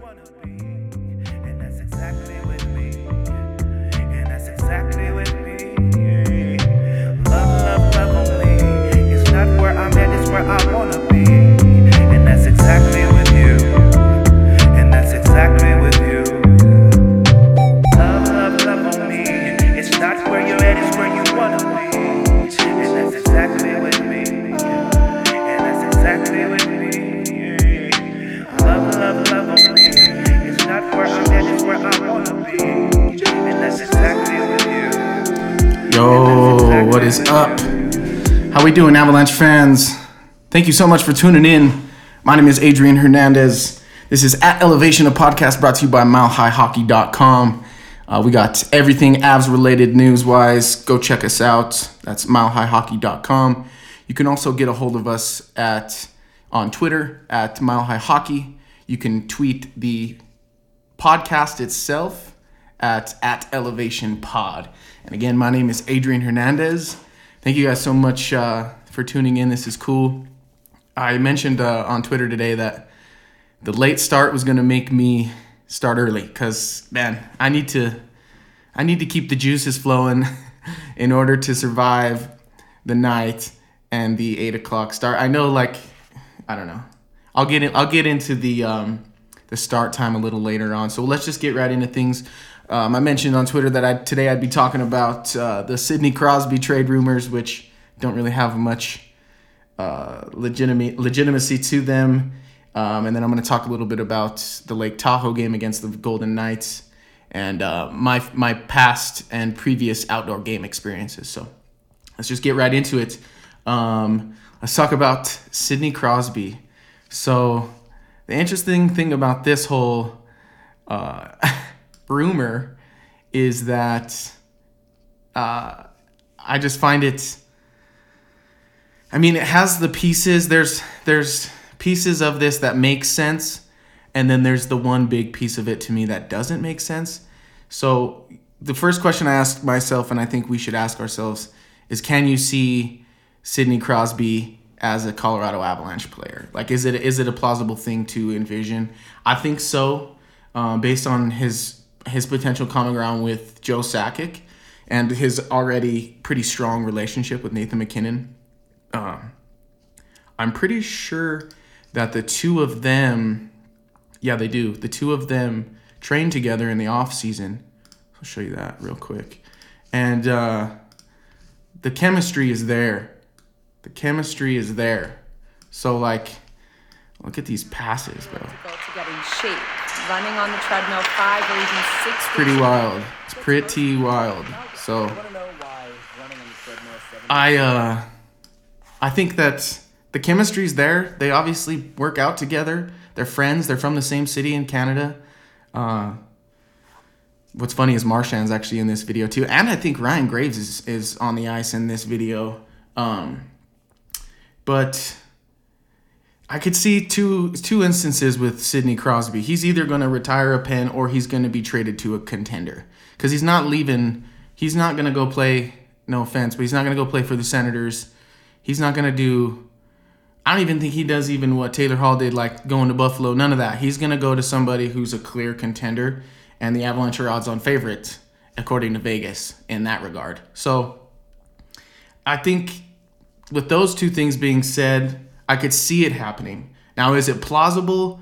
wanna be. How we doing, Avalanche fans? Thank you so much for tuning in. My name is Adrian Hernandez. This is at Elevation, a podcast brought to you by MileHighHockey.com. Uh, we got everything Avs related news wise. Go check us out. That's MileHighHockey.com. You can also get a hold of us at on Twitter at MileHighHockey. You can tweet the podcast itself at at elevation pod and again my name is adrian hernandez thank you guys so much uh, for tuning in this is cool i mentioned uh, on twitter today that the late start was going to make me start early because man i need to i need to keep the juices flowing in order to survive the night and the eight o'clock start i know like i don't know i'll get in, i'll get into the um, the start time a little later on. So let's just get right into things. Um, I mentioned on Twitter that I, today I'd be talking about uh, the Sidney Crosby trade rumors, which don't really have much uh, legitimacy to them. Um, and then I'm going to talk a little bit about the Lake Tahoe game against the Golden Knights and uh, my my past and previous outdoor game experiences. So let's just get right into it. Um, let's talk about Sidney Crosby. So the interesting thing about this whole uh, rumor is that uh, I just find it. I mean, it has the pieces. There's there's pieces of this that make sense, and then there's the one big piece of it to me that doesn't make sense. So the first question I asked myself, and I think we should ask ourselves, is: Can you see Sidney Crosby as a Colorado Avalanche player? Like, is it is it a plausible thing to envision? I think so, um, based on his his potential common ground with Joe Sakic and his already pretty strong relationship with Nathan MacKinnon. Um, I'm pretty sure that the two of them, yeah, they do. The two of them train together in the off season. I'll show you that real quick, and uh, the chemistry is there the chemistry is there. So like, look at these passes, bro. Difficult to get in shape. Running on the treadmill five or even six. Pretty wild. It's pretty wild. So I uh I think that the chemistry's there. They obviously work out together. They're friends. They're from the same city in Canada. Uh What's funny is Marchand's actually in this video too, and I think Ryan Graves is, is on the ice in this video. Um, but I could see two two instances with Sidney Crosby. He's either going to retire a pen or he's going to be traded to a contender because he's not leaving. He's not going to go play. No offense, but he's not going to go play for the Senators. He's not going to do. I don't even think he does even what Taylor Hall did, like going to Buffalo. None of that. He's going to go to somebody who's a clear contender, and the Avalanche are odds-on favorites according to Vegas in that regard. So, I think with those two things being said, I could see it happening. Now, is it plausible?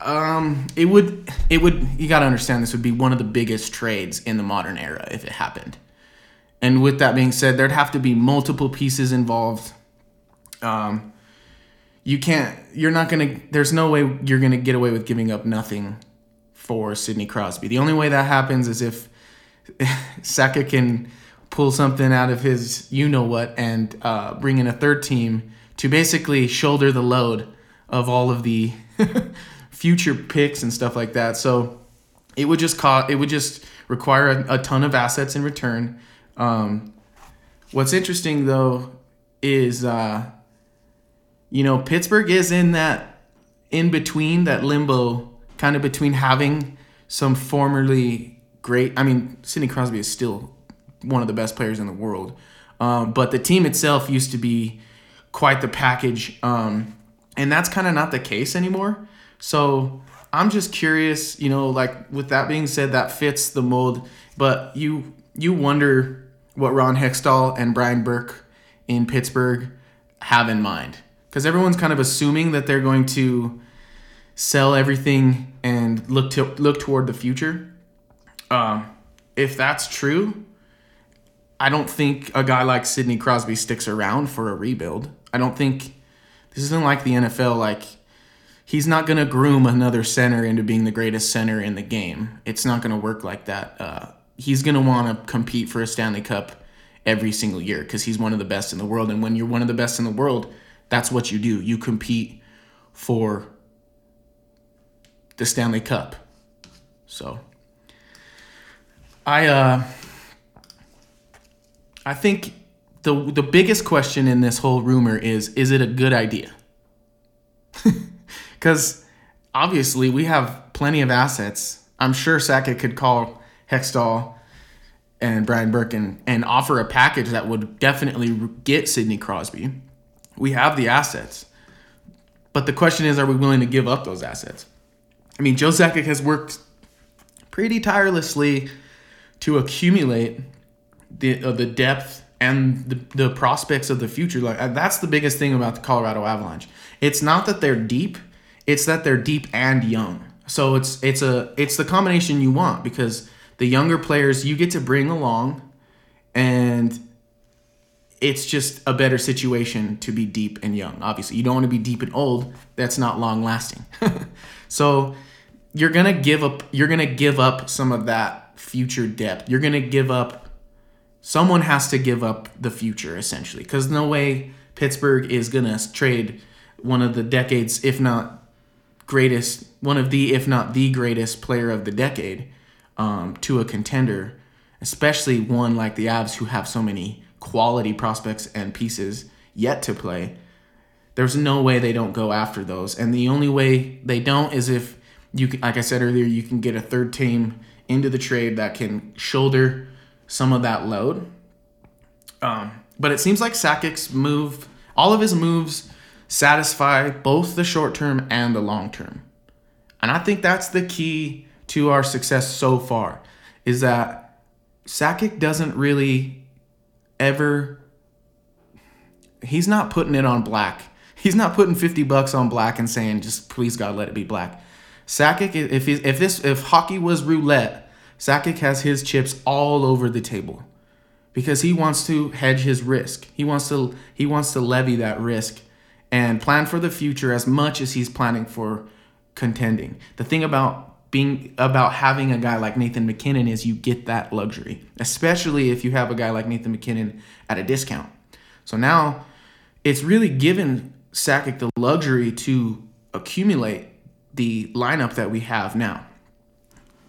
Um, it would. It would. You got to understand this would be one of the biggest trades in the modern era if it happened. And with that being said, there'd have to be multiple pieces involved. Um, you can't. You're not gonna. There's no way you're gonna get away with giving up nothing for Sidney Crosby. The only way that happens is if Saka can pull something out of his you know what and uh, bring in a third team to basically shoulder the load of all of the future picks and stuff like that. So it would just cost, it would just require a, a ton of assets in return. Um, what's interesting though is uh, you know Pittsburgh is in that in between that limbo kind of between having some formerly great I mean Sidney Crosby is still one of the best players in the world. Um, but the team itself used to be quite the package, um, and that's kind of not the case anymore. So I'm just curious, you know, like with that being said, that fits the mold, but you you wonder what Ron Hextall and Brian Burke in Pittsburgh have in mind. Because everyone's kind of assuming that they're going to sell everything and look to look toward the future. Um, if that's true, I don't think a guy like Sidney Crosby sticks around for a rebuild. I don't think this isn't like the NFL. Like he's not gonna groom another center into being the greatest center in the game. It's not gonna work like that. Uh, he's gonna want to compete for a Stanley Cup every single year because he's one of the best in the world. And when you're one of the best in the world, that's what you do. You compete for the Stanley Cup. So I uh I think the the biggest question in this whole rumor is is it a good idea? Cuz obviously we have plenty of assets. I'm sure Sakic could call Hextall and Brian Burke and, offer a package that would definitely get Sidney Crosby. We have the assets. But the question is, are we willing to give up those assets? I mean, Joe Sakic has worked pretty tirelessly to accumulate the uh, the depth and the, the prospects of the future. Like uh, that's the biggest thing about the Colorado Avalanche. It's not that they're deep; it's that they're deep and young. So it's it's a it's the combination you want because the younger players you get to bring along, and it's just a better situation to be deep and young. Obviously, you don't want to be deep and old. That's not long lasting. so you're gonna give up. You're gonna give up some of that future depth. You're gonna give up. Someone has to give up the future essentially, because no way Pittsburgh is gonna trade one of the decades, if not greatest, one of the, if not the greatest player of the decade, um, to a contender, especially one like the Avs who have so many quality prospects and pieces yet to play. There's no way they don't go after those, and the only way they don't is if you, can, like I said earlier, you can get a third team into the trade that can shoulder some of that load. Um, but it seems like Sakic's move, all of his moves, satisfy both the short term and the long term, and I think that's the key to our success so far. Is that Sakic doesn't really ever he's not putting it on black. He's not putting 50 bucks on black and saying just please God let it be black. Sakic if he, if this if hockey was roulette, Sakic has his chips all over the table because he wants to hedge his risk. He wants to he wants to levy that risk and plan for the future as much as he's planning for contending. The thing about being about having a guy like Nathan MacKinnon is you get that luxury, especially if you have a guy like Nathan MacKinnon at a discount. So now it's really given Sakic the luxury to accumulate the lineup that we have now.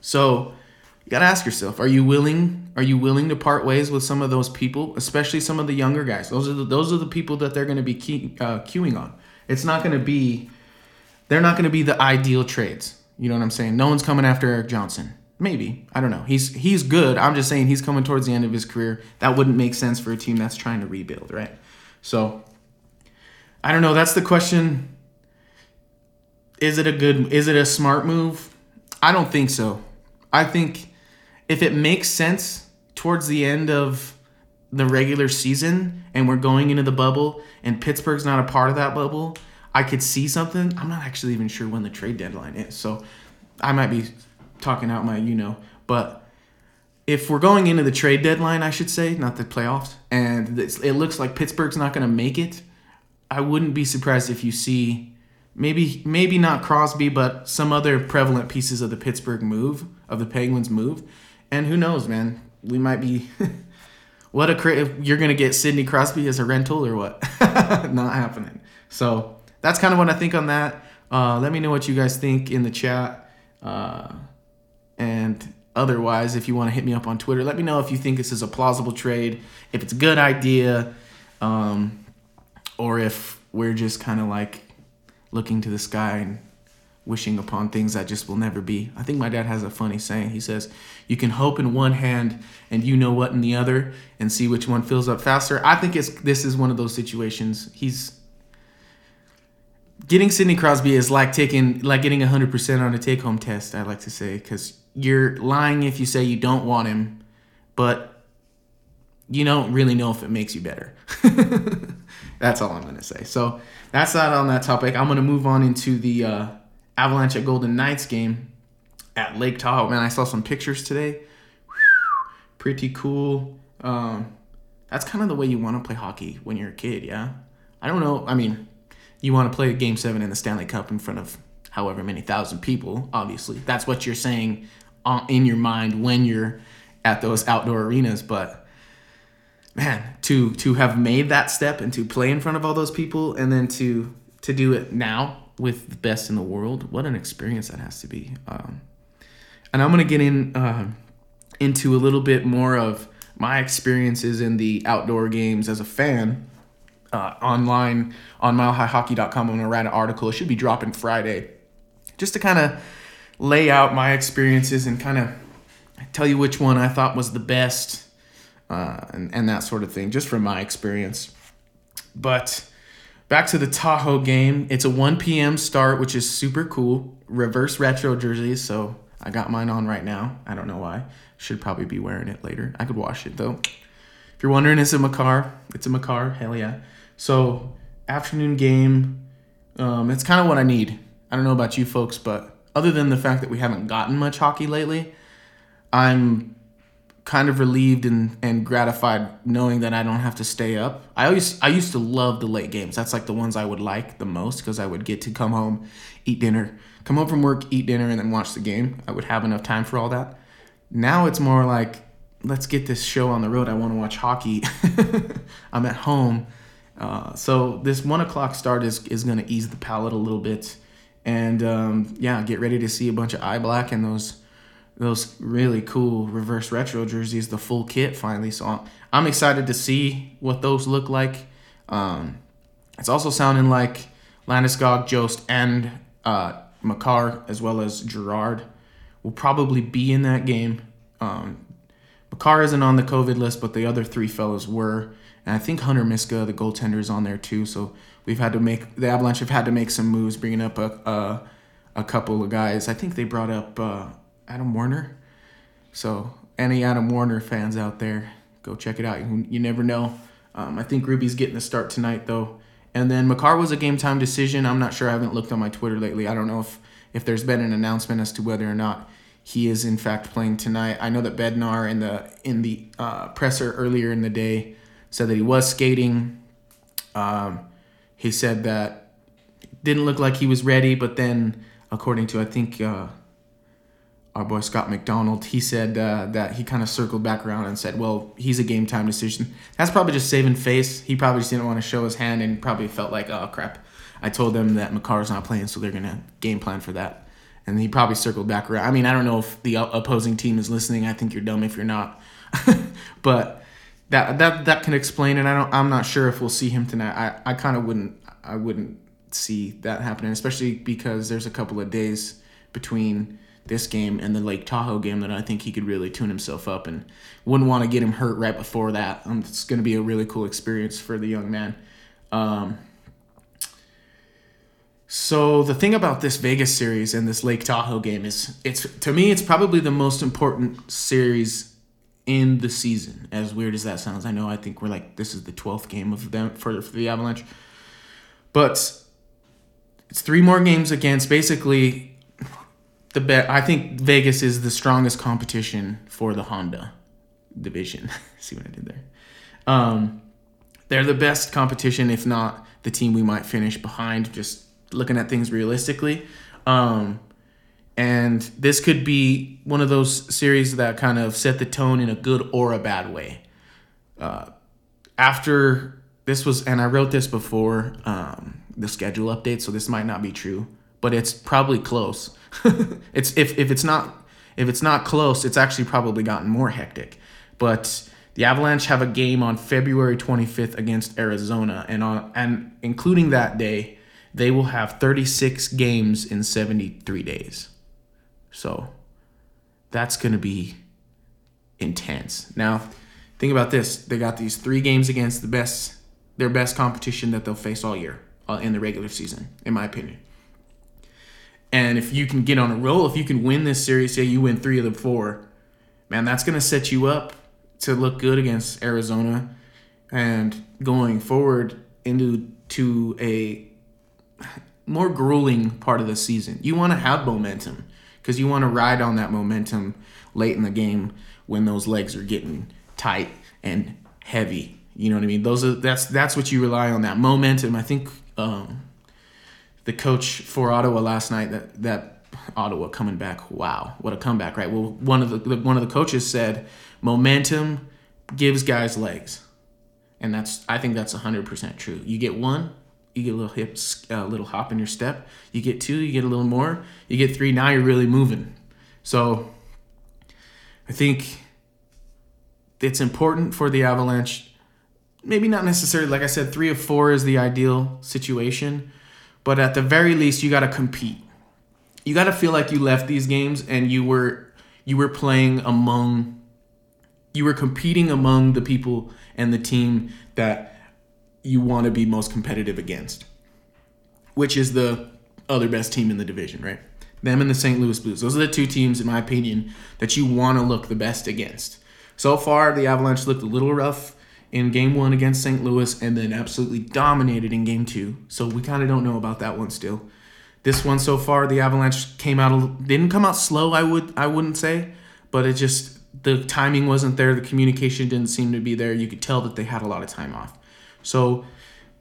So you got to ask yourself, are you willing are you willing to part ways with some of those people, especially some of the younger guys? Those are the, those are the people that they're going to be key, uh, queuing on. It's not going to be they're not going to be the ideal trades. You know what I'm saying? No one's coming after Erik Johnson. Maybe I don't know. He's he's good. I'm just saying he's coming towards the end of his career. That wouldn't make sense for a team that's trying to rebuild, right? So I don't know. That's the question. Is it a good? Is it a smart move? I don't think so. I think if it makes sense towards the end of the regular season and we're going into the bubble and Pittsburgh's not a part of that bubble, I could see something. I'm not actually even sure when the trade deadline is, so I might be talking out my you know. But if we're going into the trade deadline, I should say, not the playoffs, and it looks like Pittsburgh's not going to make it, I wouldn't be surprised if you see maybe maybe not Crosby, but some other prevalent pieces of the Pittsburgh move of the Penguins move, and who knows, man, we might be. what a cra- you're gonna get Sidney Crosby as a rental or what? not happening. So that's kind of what I think on that. Uh, let me know what you guys think in the chat. Uh, and otherwise, if you want to hit me up on Twitter, let me know if you think this is a plausible trade, if it's a good idea, um, or if we're just kind of like looking to the sky and wishing upon things that just will never be. I think my dad has a funny saying. He says, "You can hope in one hand and you know what in the other, and see which one fills up faster." I think it's this is one of those situations. He's getting Sidney Crosby is like taking like getting 100% on a take home test, I like to say cuz you're lying if you say you don't want him, but you don't really know if it makes you better. that's all I'm going to say. So, that's that on that topic. I'm going to move on into the uh, Avalanche at Golden Knights game at Lake Tahoe. Man, I saw some pictures today. Pretty cool. Um, that's kind of the way you want to play hockey when you're a kid, yeah? I don't know. I mean, you want to play game seven in the Stanley Cup in front of however many thousand people, obviously. That's what you're saying in your mind when you're at those outdoor arenas. But man, to to have made that step and to play in front of all those people and then to to do it now with the best in the world, what an experience that has to be. Um, and I'm gonna get in uh, into a little bit more of my experiences in the outdoor games as a fan uh, online on milehighhockey.com. I'm going to write an article. It should be dropping Friday just to kind of lay out my experiences and kind of tell you which one I thought was the best uh, and, and that sort of thing, just from my experience. But back to the Tahoe game. It's a 1 p.m. start, which is super cool. Reverse retro jerseys, so I got mine on right now. I don't know why. Should probably be wearing it later. I could wash it though. If you're wondering, is it Makar? It's a Makar. Hell yeah. So afternoon game. Um, it's kind of what I need. I don't know about you folks, but other than the fact that we haven't gotten much hockey lately, I'm kind of relieved and, and gratified knowing that I don't have to stay up. I always I used to love the late games. That's like the ones I would like the most because I would get to come home, eat dinner, come home from work, eat dinner, and then watch the game. I would have enough time for all that. Now it's more like let's get this show on the road. I want to watch hockey. I'm at home. Uh, so this one o'clock start is, is going to ease the palate a little bit, and um, yeah, get ready to see a bunch of eye black and those those really cool reverse retro jerseys, the full kit finally. So I'm excited to see what those look like. Um, it's also sounding like Landeskog, Jost, and uh, Makar, as well as Girard, will probably be in that game. Um, Makar isn't on the COVID list, but the other three fellows were. And I think Hunter Miska, the goaltender, is on there too. So we've had to make the Avalanche have had to make some moves, bringing up a a, a couple of guys. I think they brought up uh, Adam Werner. So any Adam Werner fans out there, go check it out. You, you never know. Um, I think Ruby's getting the start tonight though. And then Makar was a game time decision. I'm not sure. I haven't looked on my Twitter lately. I don't know if if there's been an announcement as to whether or not he is in fact playing tonight. I know that Bednar in the in the uh, presser earlier in the day said that he was skating. Um, he said that didn't look like he was ready, but then according to I think uh, our boy Scott McDonald, he said uh, that he kind of circled back around and said, "Well, he's a game time decision." That's probably just saving face. He probably just didn't want to show his hand and probably felt like, "Oh crap, I told them that Makar's not playing, so they're gonna game plan for that." And he probably circled back around. I mean, I don't know if the opposing team is listening. I think you're dumb if you're not, but that that that can explain it. I don't. I'm not sure if we'll see him tonight. I I kind of wouldn't. I wouldn't see that happening, especially because there's a couple of days between this game and the Lake Tahoe game that I think he could really tune himself up and wouldn't want to get him hurt right before that. Um, it's going to be a really cool experience for the young man. Um, so the thing about this Vegas series and this Lake Tahoe game is it's to me it's probably the most important series in the season. As weird as that sounds, I know. I think we're like this is the twelfth game of them for, for the Avalanche, but it's three more games against basically the. I think Vegas is the strongest competition for the Honda division. See what I did there? Um, they're the best competition, if not the team we might finish behind. Just looking at things realistically. Um, and this could be one of those series that kind of set the tone in a good or a bad way. Uh, after this was, and I wrote this before um, the schedule update, so this might not be true, but it's probably close. it's if, if it's not if it's not close, it's actually probably gotten more hectic. But the Avalanche have a game on February 25th against Arizona, and on and including that day, they will have 36 games in 73 days. So that's to be intense. Now, think about this. They got these 3 games against the best their best competition that they'll face all year. uh, in the regular season, in my opinion. And if you can get on a roll, if you can win this series, say you win three of the four, man, that's going to set you up to look good against Arizona and going forward into to a more grueling part of the season. You want to have momentum because you want to ride on that momentum late in the game when those legs are getting tight and heavy. You know what I mean? Those are that's that's what you rely on that momentum. I think um, the coach for Ottawa last night that that Ottawa coming back. Wow, what a comeback, right? Well, one of the one of the coaches said momentum gives guys legs, and that's I think that's hundred percent true. You get one, you get a little hips, a uh, little hop in your step. You get two, you get a little more. You get three, now you're really moving. So I think it's important for the Avalanche. Maybe not necessarily, like I said, three or four is the ideal situation, but at the very least, you got to compete. You got to feel like you left these games and you were you were playing among, you were competing among the people and the team that you want to be most competitive against, which is the other best team in the division, right? Them and the St. Louis Blues. Those are the two teams, in my opinion, that you want to look the best against. So far, the Avalanche looked a little rough in game one against St. Louis and then absolutely dominated in game two. So we kind of don't know about that one still. This one so far, the Avalanche came out didn't come out slow. I would I wouldn't say, but it just the timing wasn't there. The communication didn't seem to be there. You could tell that they had a lot of time off. So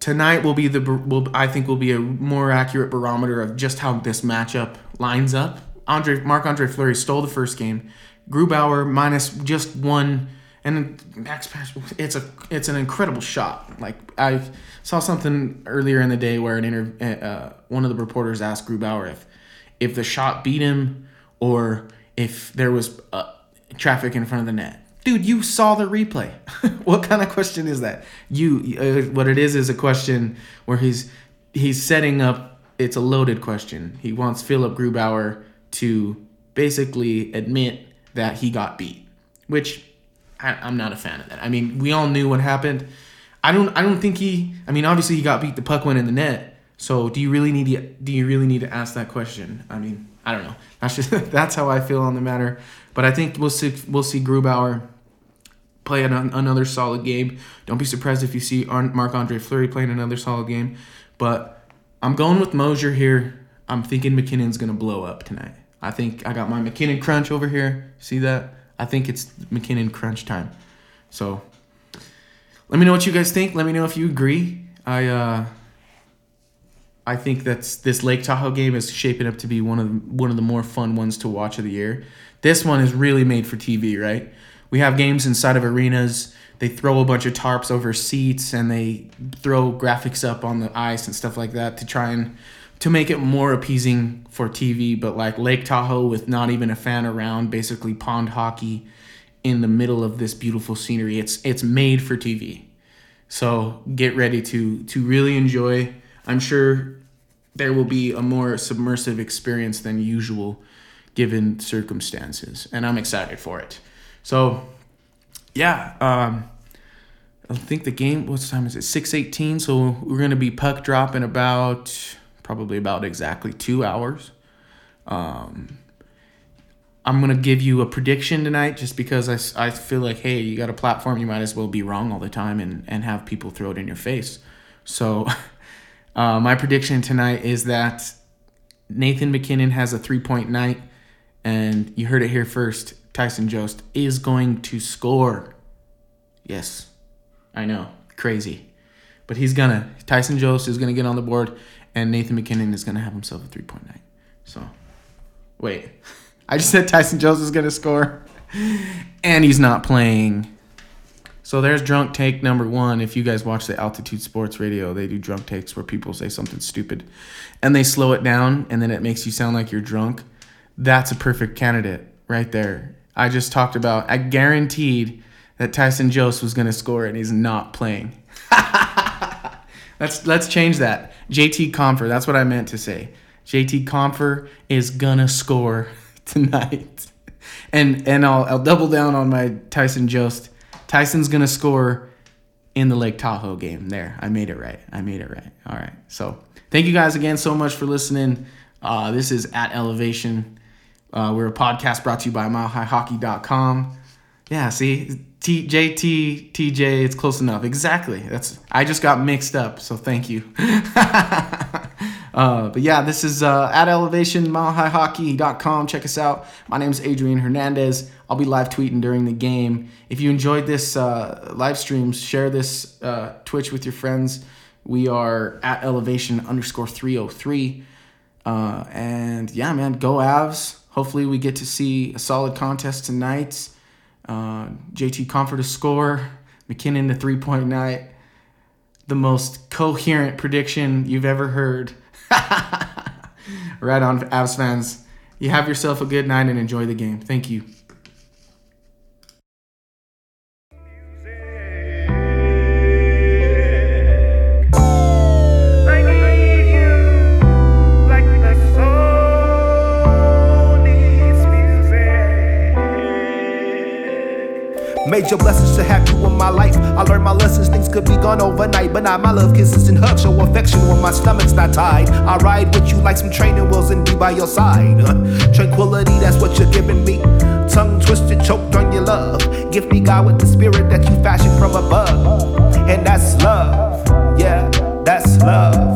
tonight will be the will I think will be a more accurate barometer of just how this matchup lines up. Andre Marc Andre Fleury stole the first game. Grubauer minus just one, and Max Pass. It's a it's an incredible shot. Like I saw something earlier in the day where an inter uh, one of the reporters asked Grubauer if if the shot beat him or if there was uh, traffic in front of the net dude you saw the replay what kind of question is that you uh, what it is is a question where he's he's setting up it's a loaded question he wants philip grubauer to basically admit that he got beat which I, i'm not a fan of that i mean we all knew what happened i don't i don't think he i mean obviously he got beat the puck went in the net so do you really need to do you really need to ask that question i mean i don't know that's just that's how i feel on the matter but I think we'll see we'll see Grubauer play an, another solid game. Don't be surprised if you see Marc Andre Fleury playing another solid game. But I'm going with Mosier here. I'm thinking MacKinnon's gonna blow up tonight. I think I got my McKinnon crunch over here. See that? I think it's MacKinnon crunch time. So let me know what you guys think. Let me know if you agree. I uh I think that's this Lake Tahoe game is shaping up to be one of the, one of the more fun ones to watch of the year. This one is really made for TV, right? We have games inside of arenas. They throw a bunch of tarps over seats and they throw graphics up on the ice and stuff like that to try and to make it more appeasing for TV. But like Lake Tahoe with not even a fan around, basically pond hockey in the middle of this beautiful scenery. It's it's made for TV. So get ready to to really enjoy. I'm sure there will be a more submersive experience than usual given circumstances, and I'm excited for it. So, yeah, um, I think the game. What time is it? Six eighteen. So we're gonna be puck drop in about probably about exactly two hours. Um, I'm gonna give you a prediction tonight, just because I, I feel like hey, you got a platform, you might as well be wrong all the time and and have people throw it in your face. So, uh, my prediction tonight is that Nathan MacKinnon has a three point night and you heard it here first. Tyson Jost is going to score. Yes, I know, crazy, but he's gonna. Tyson Jost is gonna get on the board, and Nathan MacKinnon is gonna have himself a three point night. So, wait, I just said Tyson Jones is gonna score, and he's not playing. So there's drunk take number one. If you guys watch the Altitude Sports Radio, they do drunk takes where people say something stupid, and they slow it down, and then it makes you sound like you're drunk that's a perfect candidate right there. I just talked about, I guaranteed that Tyson Jones was going to score and he's not playing. let's let's change that. JT Compher, that's what I meant to say. JT Compher is gonna score tonight. And and I'll I'll double down on my Tyson Jost. Tyson's gonna score in the Lake Tahoe game. There, I made it right. I made it right. All right. So thank you guys again so much for listening. Uh, this is at Elevation. Uh, we're a podcast brought to you by MileHighHockey.com. Yeah, see, T, JT, TJ, it's close enough. Exactly. That's I just got mixed up, so thank you. uh, but yeah, this is uh, at Elevation, MileHighHockey.com. Check us out. My name is Adrian Hernandez. I'll be live tweeting during the game. If you enjoyed this uh, live stream, share this uh, Twitch with your friends. We are at Elevation underscore 303. Uh, and yeah, man, go Avs. Hopefully, we get to see a solid contest tonight. Uh, JT Compher to score, MacKinnon to three point night. The most coherent prediction you've ever heard. right on, Avs fans. You have yourself a good night and enjoy the game. Thank you. Major blessings to have you in my life. I learned my lessons, things could be gone overnight. But not my love, kisses and hugs, show affection when my stomach's not tied. I ride with you like some training wheels and be by your side. Tranquility, that's what you're giving me. Tongue twisted, choked on your love. Give me God with the spirit that you fashioned from above. And that's love, yeah, that's love.